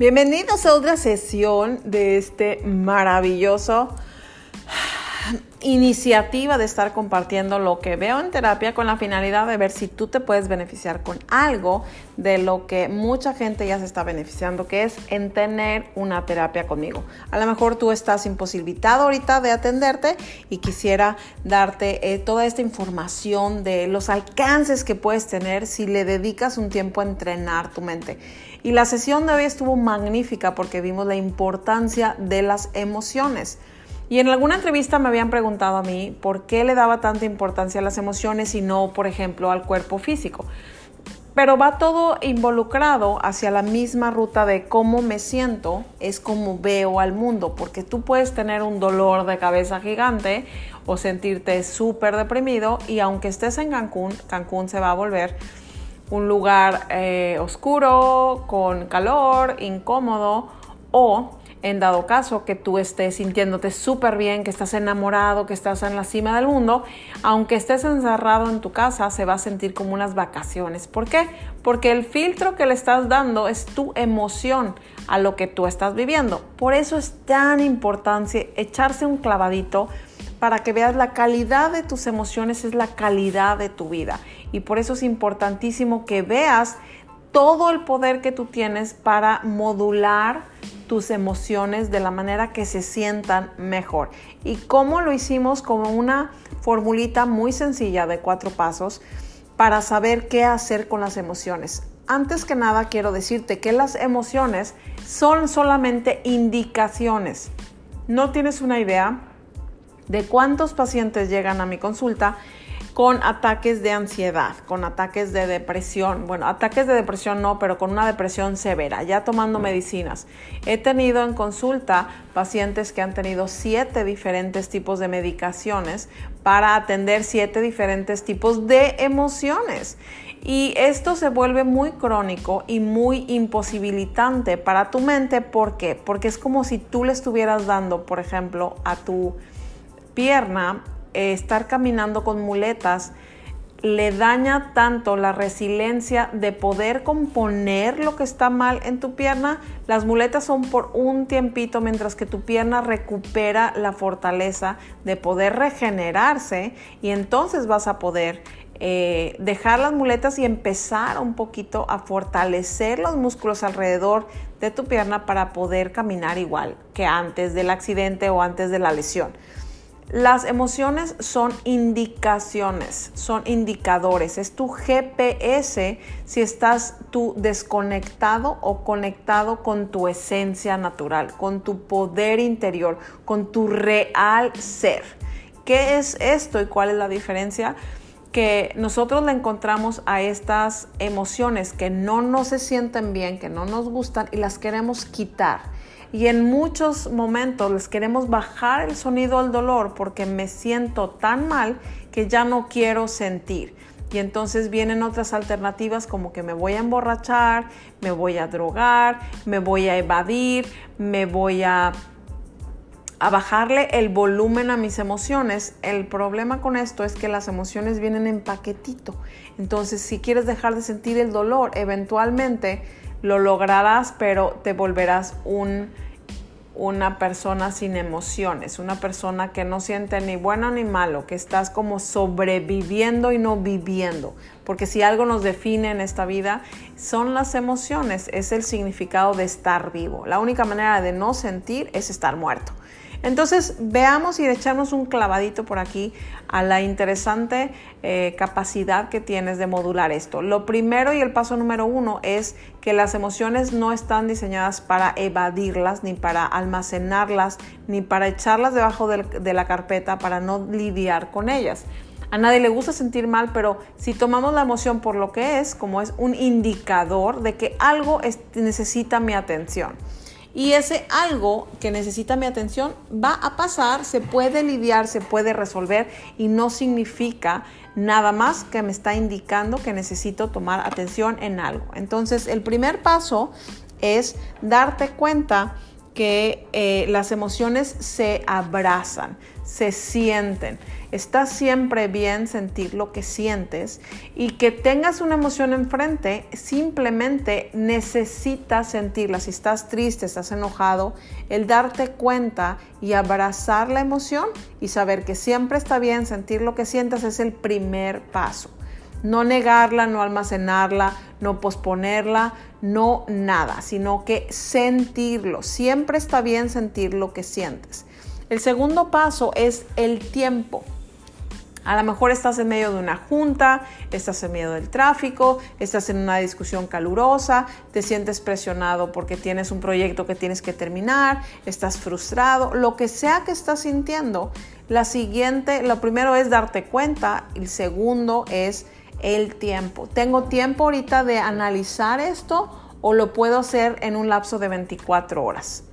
Bienvenidos a otra sesión de este maravilloso iniciativa de estar compartiendo lo que veo en terapia con la finalidad de ver si tú te puedes beneficiar con algo de lo que mucha gente ya se está beneficiando, que es en tener una terapia conmigo. A lo mejor tú estás imposibilitado ahorita de atenderte y quisiera darte eh, toda esta información de los alcances que puedes tener si le dedicas un tiempo a entrenar tu mente. Y la sesión de hoy estuvo magnífica porque vimos la importancia de las emociones. Y en alguna entrevista me habían preguntado a mí por qué le daba tanta importancia a las emociones y no, por ejemplo, al cuerpo físico. Pero va todo involucrado hacia la misma ruta de cómo me siento, es como veo al mundo, porque tú puedes tener un dolor de cabeza gigante o sentirte súper deprimido y aunque estés en Cancún, Cancún se va a volver un lugar eh, oscuro, con calor, incómodo o en dado caso que tú estés sintiéndote súper bien, que estás enamorado, que estás en la cima del mundo, aunque estés encerrado en tu casa, se va a sentir como unas vacaciones. ¿Por qué? Porque el filtro que le estás dando es tu emoción a lo que tú estás viviendo. Por eso es tan importante echarse un clavadito para que veas la calidad de tus emociones es la calidad de tu vida. Y por eso es importantísimo que veas todo el poder que tú tienes para modular tus emociones de la manera que se sientan mejor. ¿Y cómo lo hicimos? Como una formulita muy sencilla de cuatro pasos para saber qué hacer con las emociones. Antes que nada quiero decirte que las emociones son solamente indicaciones. No tienes una idea de cuántos pacientes llegan a mi consulta con ataques de ansiedad, con ataques de depresión. Bueno, ataques de depresión no, pero con una depresión severa, ya tomando medicinas. He tenido en consulta pacientes que han tenido siete diferentes tipos de medicaciones para atender siete diferentes tipos de emociones. Y esto se vuelve muy crónico y muy imposibilitante para tu mente. ¿Por qué? Porque es como si tú le estuvieras dando, por ejemplo, a tu pierna eh, estar caminando con muletas le daña tanto la resiliencia de poder componer lo que está mal en tu pierna. Las muletas son por un tiempito mientras que tu pierna recupera la fortaleza de poder regenerarse y entonces vas a poder eh, dejar las muletas y empezar un poquito a fortalecer los músculos alrededor de tu pierna para poder caminar igual que antes del accidente o antes de la lesión. Las emociones son indicaciones, son indicadores, es tu GPS si estás tú desconectado o conectado con tu esencia natural, con tu poder interior, con tu real ser. ¿Qué es esto y cuál es la diferencia? Que nosotros le encontramos a estas emociones que no nos se sienten bien, que no nos gustan y las queremos quitar y en muchos momentos les queremos bajar el sonido al dolor porque me siento tan mal que ya no quiero sentir. Y entonces vienen otras alternativas como que me voy a emborrachar, me voy a drogar, me voy a evadir, me voy a, a bajarle el volumen a mis emociones. El problema con esto es que las emociones vienen en paquetito. Entonces si quieres dejar de sentir el dolor, eventualmente lo lograrás, pero te volverás un, una persona sin emociones, una persona que no siente ni bueno ni malo, que estás como sobreviviendo y no viviendo. Porque si algo nos define en esta vida son las emociones, es el significado de estar vivo. La única manera de no sentir es estar muerto. Entonces veamos y echamos un clavadito por aquí a la interesante eh, capacidad que tienes de modular esto. Lo primero y el paso número uno es que las emociones no están diseñadas para evadirlas, ni para almacenarlas, ni para echarlas debajo de la carpeta para no lidiar con ellas. A nadie le gusta sentir mal, pero si tomamos la emoción por lo que es, como es un indicador de que algo necesita mi atención y ese algo que necesita mi atención va a pasar, se puede lidiar, se puede resolver y no significa nada más que me está indicando que necesito tomar atención en algo. Entonces, el primer paso es darte cuenta que eh, las emociones se abrazan, se sienten. Está siempre bien sentir lo que sientes y que tengas una emoción enfrente, simplemente necesitas sentirla. Si estás triste, estás enojado, el darte cuenta y abrazar la emoción y saber que siempre está bien sentir lo que sientas es el primer paso. No negarla, no almacenarla, no posponerla, no nada, sino que sentirlo. Siempre está bien sentir lo que sientes. El segundo paso es el tiempo. A lo mejor estás en medio de una junta, estás en medio del tráfico, estás en una discusión calurosa, te sientes presionado porque tienes un proyecto que tienes que terminar, estás frustrado, lo que sea que estás sintiendo. La siguiente, lo primero es darte cuenta, el segundo es el tiempo. ¿Tengo tiempo ahorita de analizar esto o lo puedo hacer en un lapso de 24 horas?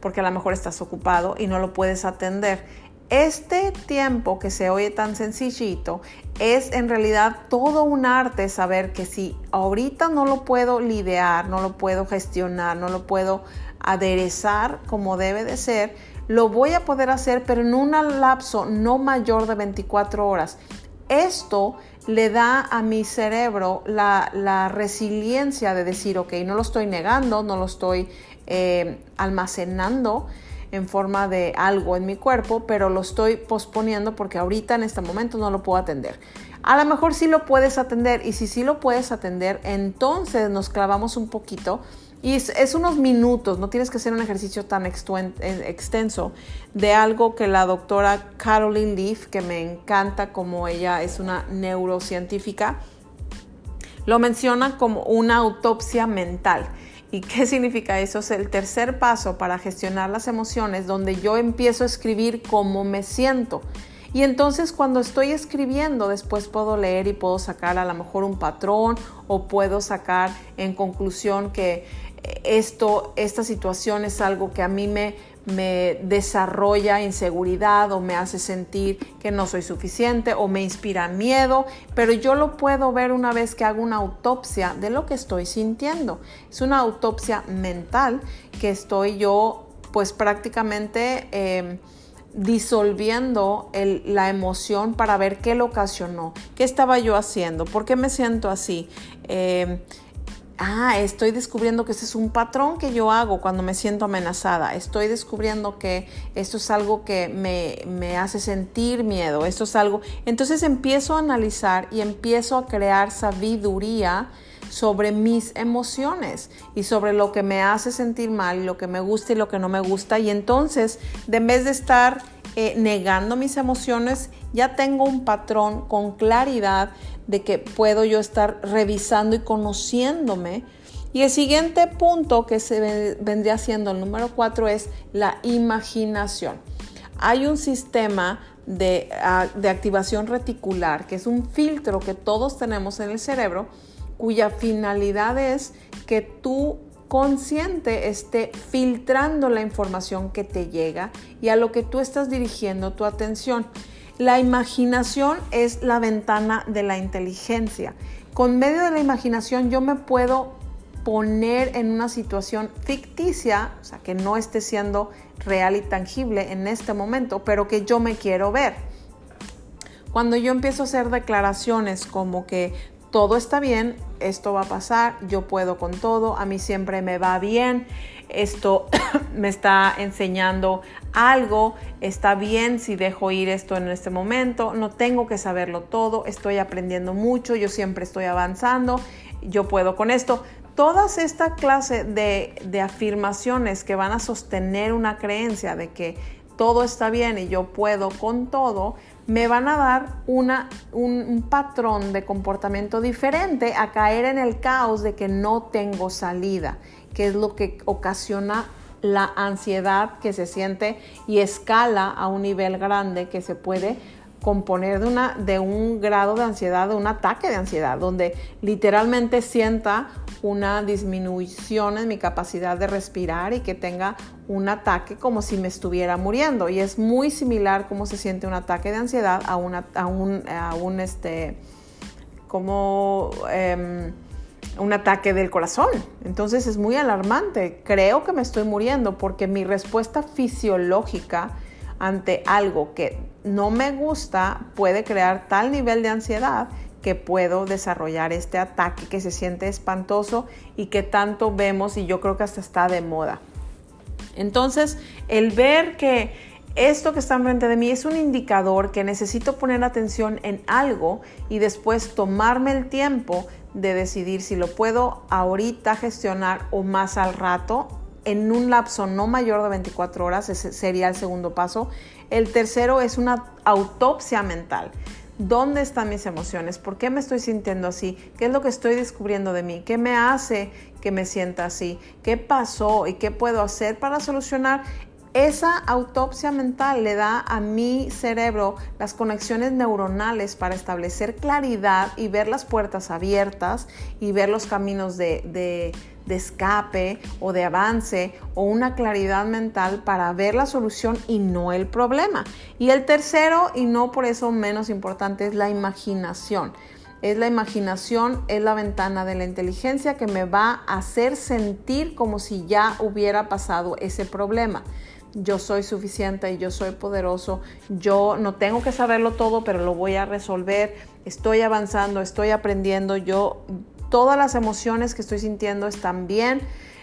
Porque a lo mejor estás ocupado y no lo puedes atender. Este tiempo que se oye tan sencillito es en realidad todo un arte saber que si ahorita no lo puedo lidiar, no lo puedo gestionar, no lo puedo aderezar como debe de ser, lo voy a poder hacer pero en un lapso no mayor de 24 horas. Esto le da a mi cerebro la, resiliencia de decir, ok, no lo estoy negando, no lo estoy eh, almacenando en forma de algo en mi cuerpo, pero lo estoy posponiendo porque ahorita en este momento no lo puedo atender. A lo mejor sí lo puedes atender y si sí lo puedes atender, entonces nos clavamos un poquito y es, unos minutos, no tienes que hacer un ejercicio tan extenso de algo que la doctora Caroline Leaf, que me encanta como ella es una neurocientífica, lo menciona como una autopsia mental. ¿Y qué significa eso? Es el tercer paso para gestionar las emociones, donde yo empiezo a escribir cómo me siento. Y entonces cuando estoy escribiendo, después puedo leer y puedo sacar a lo mejor un patrón o puedo sacar en conclusión que esto, esta situación es algo que a mí me, me desarrolla inseguridad o me hace sentir que no soy suficiente o me inspira miedo, pero yo lo puedo ver una vez que hago una autopsia de lo que estoy sintiendo. Es una autopsia mental que estoy yo pues prácticamente em, disolviendo la emoción para ver qué lo ocasionó, qué estaba yo haciendo, por qué me siento así. Em, ah, estoy descubriendo que ese es un patrón que yo hago cuando me siento amenazada. Estoy descubriendo que esto es algo que me, me, hace sentir miedo. Esto es algo. Entonces empiezo a analizar y empiezo a crear sabiduría sobre mis emociones y sobre lo que me hace sentir mal, lo que me gusta y lo que no me gusta. Y entonces, de en vez de estar eh, negando mis emociones, ya tengo un patrón con claridad de que puedo yo estar revisando y conociéndome. Y el siguiente punto que se vendría siendo el número cuatro es la imaginación. Hay un sistema de, ah, de activación reticular, que es un filtro que todos tenemos en el cerebro, cuya finalidad es que tú consciente esté filtrando la información que te llega y a lo que tú estás dirigiendo tu atención. La imaginación es la ventana de la inteligencia. Con medio de la imaginación yo me puedo poner en una situación ficticia, o sea, que no esté siendo real y tangible en este momento, pero que yo me quiero ver. Cuando yo empiezo a hacer declaraciones como que todo está bien, esto va a pasar, yo puedo con todo, a mí siempre me va bien, esto me está enseñando algo, está bien si dejo ir esto en este momento, no tengo que saberlo todo, estoy aprendiendo mucho, yo siempre estoy avanzando, yo puedo con esto. Todas esta clase de, de afirmaciones que van a sostener una creencia de que todo está bien y yo puedo con todo, me van a dar un, patrón de comportamiento diferente a caer en el caos de que no tengo salida, que es lo que ocasiona la ansiedad que se siente y escala a un nivel grande que se puede componer de, una, de un grado de ansiedad, de un ataque de ansiedad, donde literalmente sienta una disminución en mi capacidad de respirar y que tenga un ataque como si me estuviera muriendo. Y es muy similar cómo se siente un ataque de ansiedad a, una, a, un, a un, este, como... Em, un ataque del corazón. Entonces es muy alarmante. Creo que me estoy muriendo porque mi respuesta fisiológica ante algo que no me gusta puede crear tal nivel de ansiedad que puedo desarrollar este ataque que se siente espantoso y que tanto vemos y yo creo que hasta está de moda. Entonces, el ver que esto que está enfrente de mí es un indicador que necesito poner atención en algo y después tomarme el tiempo de decidir si lo puedo ahorita gestionar o más al rato en un lapso no mayor de 24 horas, ese sería el segundo paso. El tercero es una autopsia mental. ¿Dónde están mis emociones? ¿Por qué me estoy sintiendo así? ¿Qué es lo que estoy descubriendo de mí? ¿Qué me hace que me sienta así? ¿Qué pasó y qué puedo hacer para solucionar? Esa autopsia mental le da a mi cerebro las conexiones neuronales para establecer claridad y ver las puertas abiertas y ver los caminos de, de escape o de avance o una claridad mental para ver la solución y no el problema. Y el tercero, y no por eso menos importante, es la imaginación. Es la imaginación, es la ventana de la inteligencia que me va a hacer sentir como si ya hubiera pasado ese problema. Yo soy suficiente, yo soy poderoso, yo no tengo que saberlo todo, pero lo voy a resolver, estoy avanzando, estoy aprendiendo, yo todas las emociones que estoy sintiendo están bien.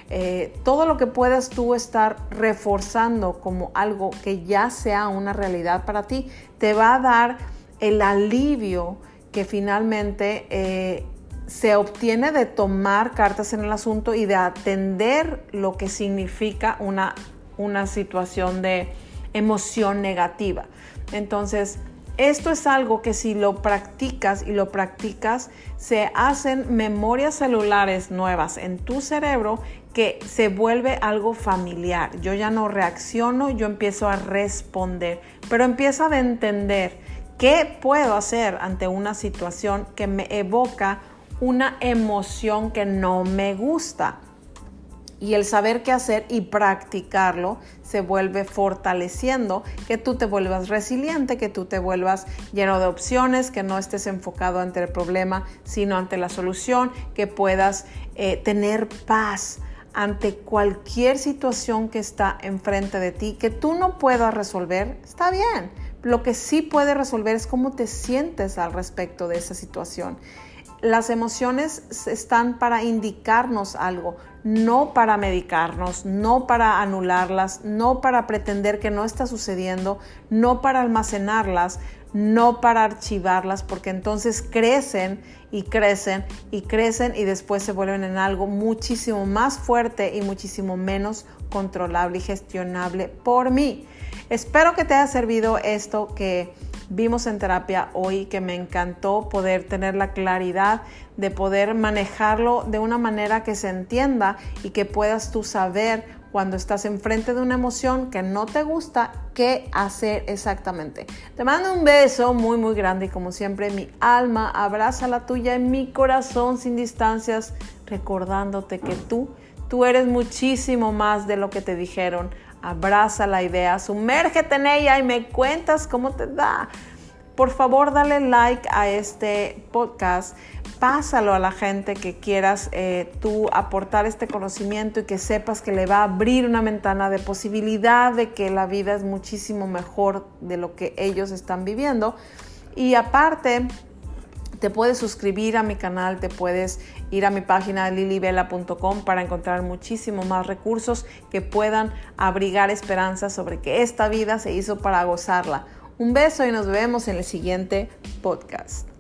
Eh, todo lo que puedas tú estar reforzando como algo que ya sea una realidad para ti, te va a dar el alivio que finalmente eh, se obtiene de tomar cartas en el asunto y de atender lo que significa una, una situación de emoción negativa. Entonces, esto es algo que si lo practicas y lo practicas, se hacen memorias celulares nuevas en tu cerebro que se vuelve algo familiar. Yo ya no reacciono, yo empiezo a responder, pero empieza a entender qué puedo hacer ante una situación que me evoca una emoción que no me gusta y el saber qué hacer y practicarlo se vuelve fortaleciendo, que tú te vuelvas resiliente, que tú te vuelvas lleno de opciones, que no estés enfocado ante el problema, sino ante la solución, que puedas eh, tener paz ante cualquier situación que está enfrente de ti, que tú no puedas resolver, está bien. Lo que sí puede resolver es cómo te sientes al respecto de esa situación. Las emociones están para indicarnos algo, no para medicarnos, no para anularlas, no para pretender que no está sucediendo, no para almacenarlas, no para archivarlas, porque entonces crecen y crecen y crecen y después se vuelven en algo muchísimo más fuerte y muchísimo menos controlable y gestionable por mí. Espero que te haya servido esto que vimos en terapia hoy, que me encantó poder tener la claridad de poder manejarlo de una manera que se entienda y que puedas tú saber cuando estás enfrente de una emoción que no te gusta, qué hacer exactamente. Te mando un beso muy, muy grande y como siempre mi alma abraza la tuya en mi corazón sin distancias, recordándote que tú, tú eres muchísimo más de lo que te dijeron. Abraza la idea, sumérgete en ella y me cuentas cómo te da. Por favor, dale like a este podcast, pásalo a la gente que quieras eh, tú aportar este conocimiento y que sepas que le va a abrir una ventana de posibilidad de que la vida es muchísimo mejor de lo que ellos están viviendo. Y aparte, te puedes suscribir a mi canal, te puedes ir a mi página lilibela.com para encontrar muchísimo más recursos que puedan abrigar esperanza sobre que esta vida se hizo para gozarla. Un beso y nos vemos en el siguiente podcast.